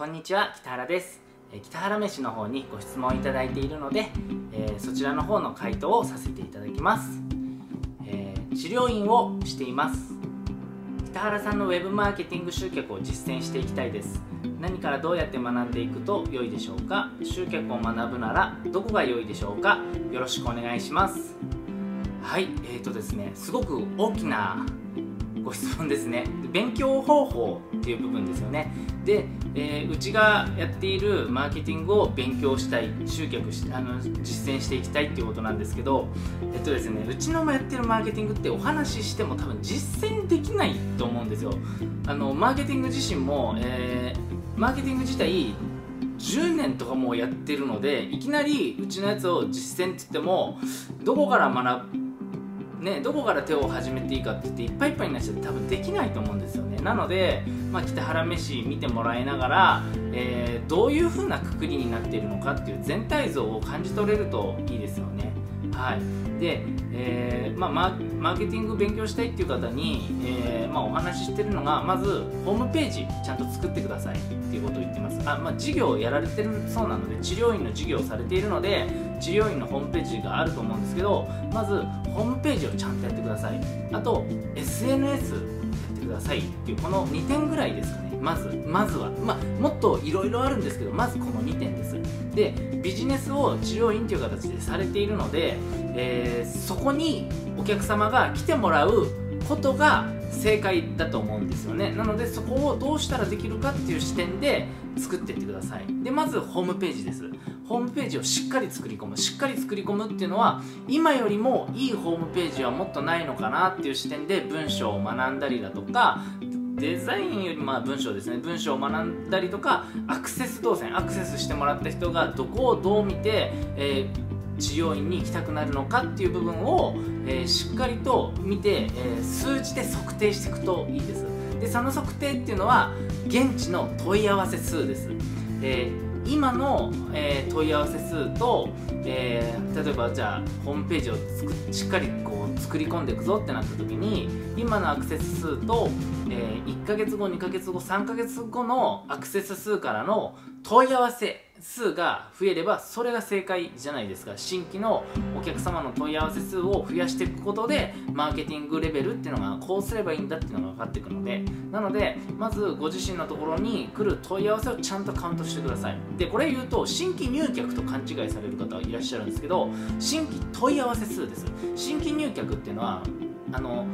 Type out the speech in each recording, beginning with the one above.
こんにちは北原です。え北原飯の方にご質問いただいているので、えーそちらの方の回答をさせていただきます、えー治療院をしています。北原さんのウェブマーケティング集客を実践していきたいです。何からどうやって学んでいくと良いでしょうか？集客を学ぶならどこが良いでしょうか？よろしくお願いします。はいえーとですねすごく大きなご質問ですね。勉強方法っていう部分ですよね。で、えーうちがやっているマーケティングを勉強したい集客しあの実践していきたいっていうことなんですけどえっとですねうちのやってるマーケティングってお話ししても多分実践できないと思うんですよ。あのマーケティング自身も、えーマーケティング自体10年とかもうやってるのでいきなりうちのやつを実践って言ってもどこから学ぶね、どこから手を始めていいかって言っていっぱいいっぱいになっちゃって多分できないと思うんですよね。なので、まあ、北原飯見てもらいながら、えーどういう風なくくりになっているのかっていう全体像を感じ取れるといいですよね。はい。で、えーまあ、マーケティング勉強したいっていう方に、えーまあ、お話ししてるのがまずホームページちゃんと作ってくださいっていうことを言ってます。あ、まあ、事業をやられてるそうなので治療院の事業をされているので治療院のホームページがあると思うんですけどまずホームページをちゃんとやってください。あと SNS やってくださいっていうこの2点ぐらいですかね。まずまずは、まあ、もっといろいろあるんですけどまずこの2点です。でビジネスを治療院という形でされているので、えーそこにお客様が来てもらうことが正解だと思うんですよね。なのでそこをどうしたらできるかっていう視点で作っていってください。でまずホームページです。ホームページをしっかり作り込む。しっかり作り込むっていうのは今よりもいいホームページはもっとないのかなっていう視点で文章を学んだりだとかデザインよりまあ文章ですね。文章を学んだりとかアクセス動線アクセスしてもらった人がどこをどう見て、えー治療院に行きたくなるのかっていう部分を、えーしっかりと見て、えー数字で測定していくといいです。でその測定っていうのは現地の問い合わせ数です、えー今の、えー問い合わせ数と、えー例えばじゃあホームページをしっかりこう作り込んでいくぞってなった時に今のアクセス数と、えー1ヶ月後2ヶ月後3ヶ月後のアクセス数からの問い合わせ数が増えればそれが正解じゃないですか。新規のお客様の問い合わせ数を増やしていくことでマーケティングレベルっていうのがこうすればいいんだっていうのが分かっていくので。なのでまずご自身のところに来る問い合わせをちゃんとカウントしてください。でこれ言うと新規入客と勘違いされる方はいらっしゃるんですけど新規問い合わせ数です。新規入客っていうのはあの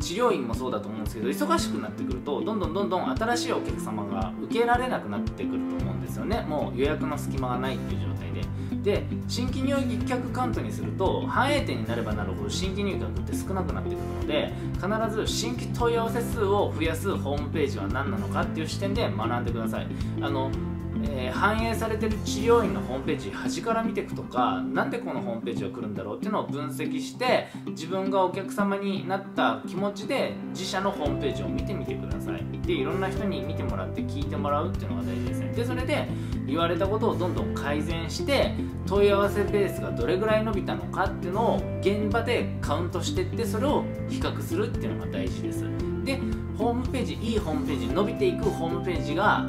治療院もそうだと思うんですけど忙しくなってくるとどんどんどんどん新しいお客様が受けられなくなってくると思うんですよね。もう予約の隙間がないっていう状態で。で新規入客カウントにすると反映点になればなるほど新規入客って少なくなってくるので必ず新規問い合わせ数を増やすホームページは何なのかっていう視点で学んでください。あのえー反映されてる治療院のホームページ端から見ていくとかなんでこのホームページが来るんだろうっていうのを分析して自分がお客様になった気持ちで自社のホームページを見てみてください。でいろんな人に見てもらって聞いてもらうっていうのが大事ですね。でそれで言われたことをどんどん改善して問い合わせベースがどれぐらい伸びたのかっていうのを現場でカウントしてってそれを比較するっていうのが大事です。でホームページいいホームページ伸びていくホームページが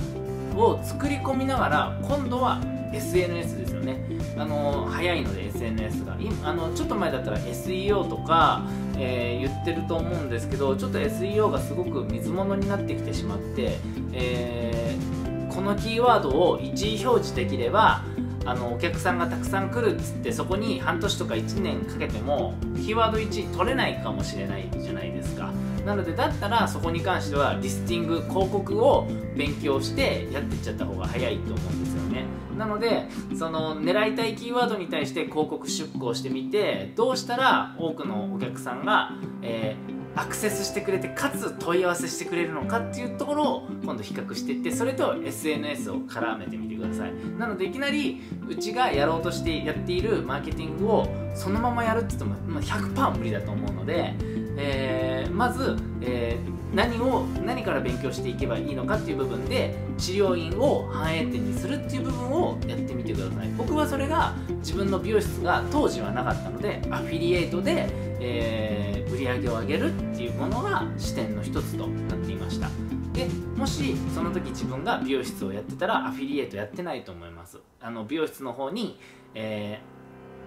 を作り込みながら今度は SNS ですよね。あの早いので SNS が。今あのちょっと前だったら SEO とか、えー言ってると思うんですけどちょっと SEO がすごく水物になってきてしまって、えーこのキーワードを一時表示できればあのお客さんがたくさん来るっつってそこに半年とか1年かけてもキーワード1取れないかもしれないじゃないですか。なのでだったらそこに関してはリスティング広告を勉強してやっていっちゃった方が早いと思うんですよね。なのでその狙いたいキーワードに対して広告出稿してみてどうしたら多くのお客さんが、えーアクセスしてくれてかつ問い合わせしてくれるのかっていうところを今度比較していってそれと SNS を絡めてみてください。なのでいきなりうちがやろうとしてやっているマーケティングをそのままやるって言っても100%無理だと思うので、えーまず、えー何を何から勉強していけばいいのかっていう部分で治療院を反映点にするっていう部分をやってみてください。僕はそれが自分の美容室が当時はなかったのでアフィリエイトで、えー売り上げを上げるっていうものが視点の一つとなっていました。でもしその時自分が美容室をやってたらアフィリエイトやってないと思います。あの美容室の方に、えー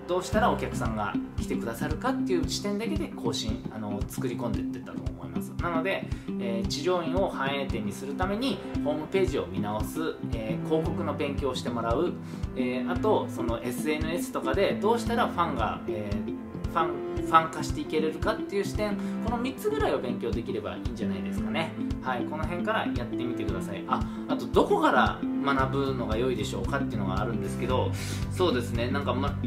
どうしたらお客さんが来てくださるかっていう視点だけで更新あの作り込んでいってたと思います。なので、えー、治療院を反映点にするためにホームページを見直す、えー、広告の勉強をしてもらう、え、あとその SNS とかでどうしたらファンが、えファンファン化していけれるかっていう視点この3つぐらいを勉強できればいいんじゃないですかね。はいこの辺からやってみてください。ああとどこから学ぶのが良いでしょうかっていうのがあるんですけどそうですね。なんか、ま、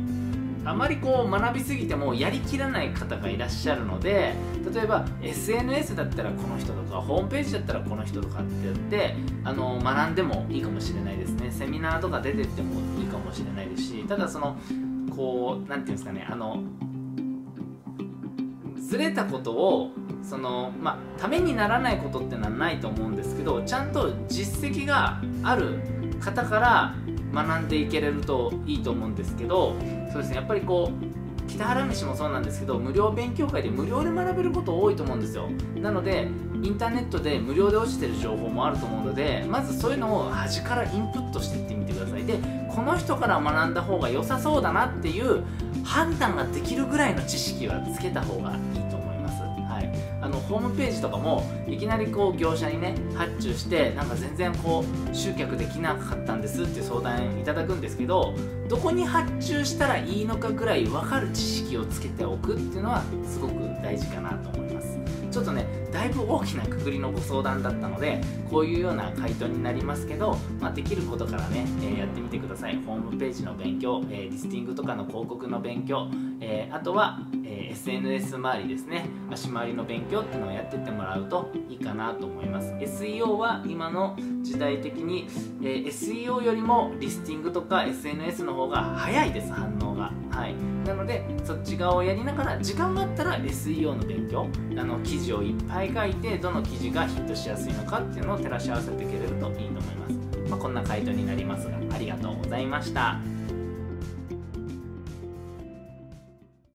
あまりこう学びすぎてもやりきらない方がいらっしゃるので例えば SNS だったらこの人とかホームページだったらこの人とかってやってあの学んでもいいかもしれないですね。セミナーとか出てってもいいかもしれないですしただそのこう何て言うんですかねあのずれたことをそのまあためにならないことってのはないと思うんですけどちゃんと実績がある方から学んでいけれるといいと思うんですけどそうですねやっぱりこう北原飯もそうなんですけど無料勉強会で無料で学べること多いと思うんですよ。なのでインターネットで無料で落ちてる情報もあると思うのでまずそういうのを端からインプットしていってみてください。でこの人から学んだ方が良さそうだなっていう判断ができるぐらいの知識はつけた方がいいのホームページとかもいきなりこう業者にね発注してなんか全然こう集客できなかったんですっていう相談いただくんですけどどこに発注したらいいのかぐらい分かる知識をつけておくっていうのはすごく大事かなと思います。ちょっとねだいぶ大きなくくりのご相談だったのでこういうような回答になりますけど、まあ、できることからね、えー、やってみてください。ホームページの勉強、えー、リスティングとかの広告の勉強、えー、あとは、え SNS 周りですね。足回りの勉強っていうのをやってってもらうといいかなと思います。SEO は今の時代的に、え SEO よりもリスティングとか SNS の方が早いです反応が。はい。なのでそっち側をやりながら時間があったら SEO の勉強あの記事をいっぱい書いてどの記事がヒットしやすいのかっていうのを照らし合わせていけれるといいと思います、まあ、こんな回答になりますがありがとうございました。